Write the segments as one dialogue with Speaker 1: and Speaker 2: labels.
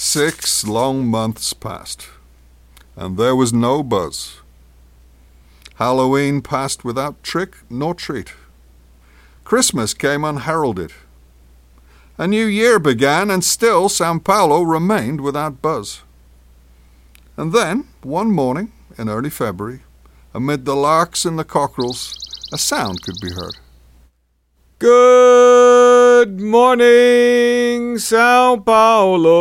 Speaker 1: Six long months passed, and there was no buzz. Halloween passed without trick nor treat. Christmas came unheralded. A new year began, and still Sao Paulo remained without buzz. And then, one morning in early February, amid the larks and the cockerels, a sound could be heard.
Speaker 2: Good morning, Sao Paulo.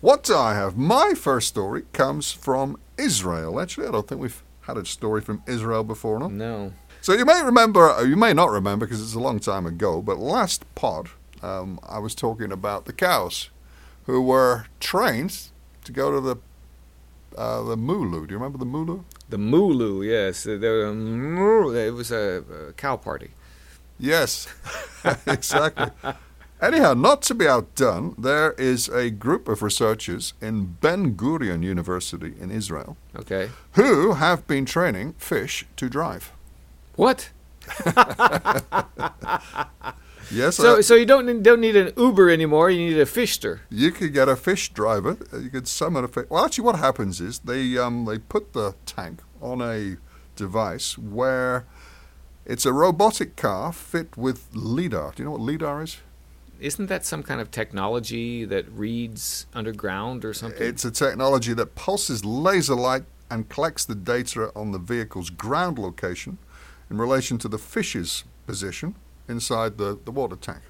Speaker 1: What do I have? My first story comes from Israel. Actually, I don't think we've had a story from Israel before, no?
Speaker 2: No.
Speaker 1: So you may remember, or you may not remember because it's a long time ago, but last pod um, I was talking about the cows who were trained to go to the uh, the MooLoo. Do you remember the MooLoo?
Speaker 2: The MooLoo, yes. The, it was a, a cow party.
Speaker 1: Yes, exactly. Anyhow, not to be outdone, there is a group of researchers in Ben Gurion University in Israel
Speaker 2: Okay.
Speaker 1: who have been training fish to drive.
Speaker 2: What?
Speaker 1: Yes,
Speaker 2: So,
Speaker 1: uh,
Speaker 2: so you don't need- don't need an Uber anymore. You need a fishster.
Speaker 1: you could get a fish driver. uh, You could summon a fish. Well, actually, what happens is they um, they put the tank on a device where it's a robotic car fit with lidar. Do you know what lidar is?
Speaker 2: Isn't that some kind of technology that reads underground or something?
Speaker 1: It's a technology that pulses laser light and collects the data on the vehicle's ground location in relation to the fish's position inside the, the water tank.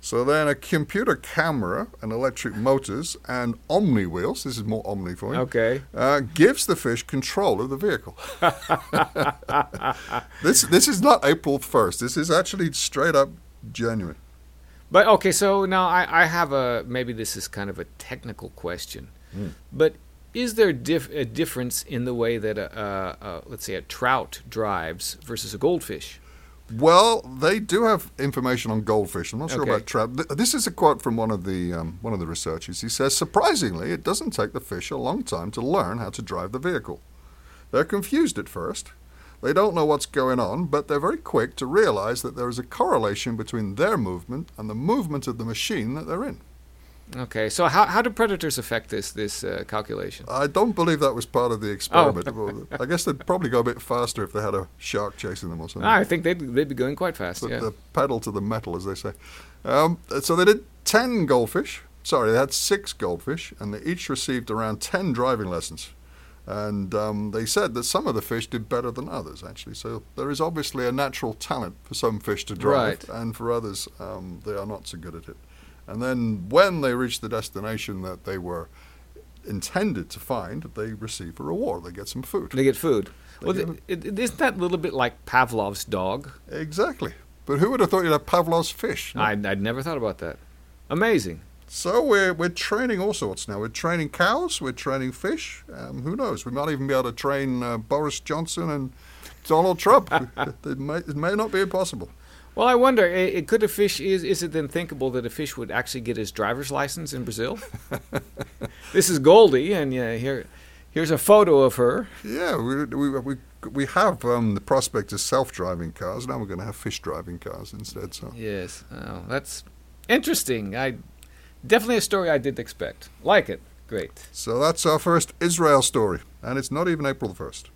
Speaker 1: So then a computer camera and electric motors and omni wheels, this is more omni for you,
Speaker 2: okay.
Speaker 1: uh, gives the fish control of the vehicle. this, this is not April 1st. This is actually straight up genuine.
Speaker 2: But okay, so now I, I have a maybe this is kind of a technical question, but is there dif- a difference in the way that a, a, a let's say a trout drives versus a goldfish?
Speaker 1: Well, they do have information on goldfish. I'm not sure
Speaker 2: Okay.
Speaker 1: about trout. This is a quote from one of the um, one of the researchers. He says, "Surprisingly, it doesn't take the fish a long time to learn how to drive the vehicle. They're confused at first. They don't know what's going on, but they're very quick to realize that there is a correlation between their movement and the movement of the machine that they're in.
Speaker 2: Okay, so how, how do predators affect this this uh, calculation?
Speaker 1: I don't believe that was part of the experiment. Well, I guess they'd probably go a bit faster if they had a shark chasing them or something.
Speaker 2: I think they'd, they'd be going quite fast. Yeah.
Speaker 1: the pedal to the metal, as they say. Um, so they did 10 goldfish. Sorry, they had six goldfish, and they each received around 10 driving lessons. And um, they said that some of the fish did better than others, actually. So there is obviously a natural talent for some fish to drive,
Speaker 2: Right.
Speaker 1: and for others, um, they are not so good at it. And then when they reach the destination that they were intended to find, they receive a reward. They get some food.
Speaker 2: They get food.
Speaker 1: They
Speaker 2: Well,
Speaker 1: get
Speaker 2: th- isn't that a little bit like Pavlov's dog?
Speaker 1: Exactly. But who would have thought you'd have Pavlov's fish? no?
Speaker 2: I'd, I'd never thought about that. Amazing.
Speaker 1: So we're we're training all sorts now. We're training cows. We're training fish. Um, who knows? We might even be able to train uh, Boris Johnson and Donald Trump. it, may, it may not be impossible.
Speaker 2: Well, I wonder, it could a fish is is it then thinkable that a fish would actually get his driver's license in Brazil? this is Goldie, and yeah, here here's a photo of her.
Speaker 1: Yeah, we we we, we have um, the prospect of self-driving cars. Now we're going to have fish-driving cars instead. So
Speaker 2: Yes, oh, that's interesting. I definitely a story I didn't expect. Like it, great.
Speaker 1: so that's our first Israel story, and it's not even April the first.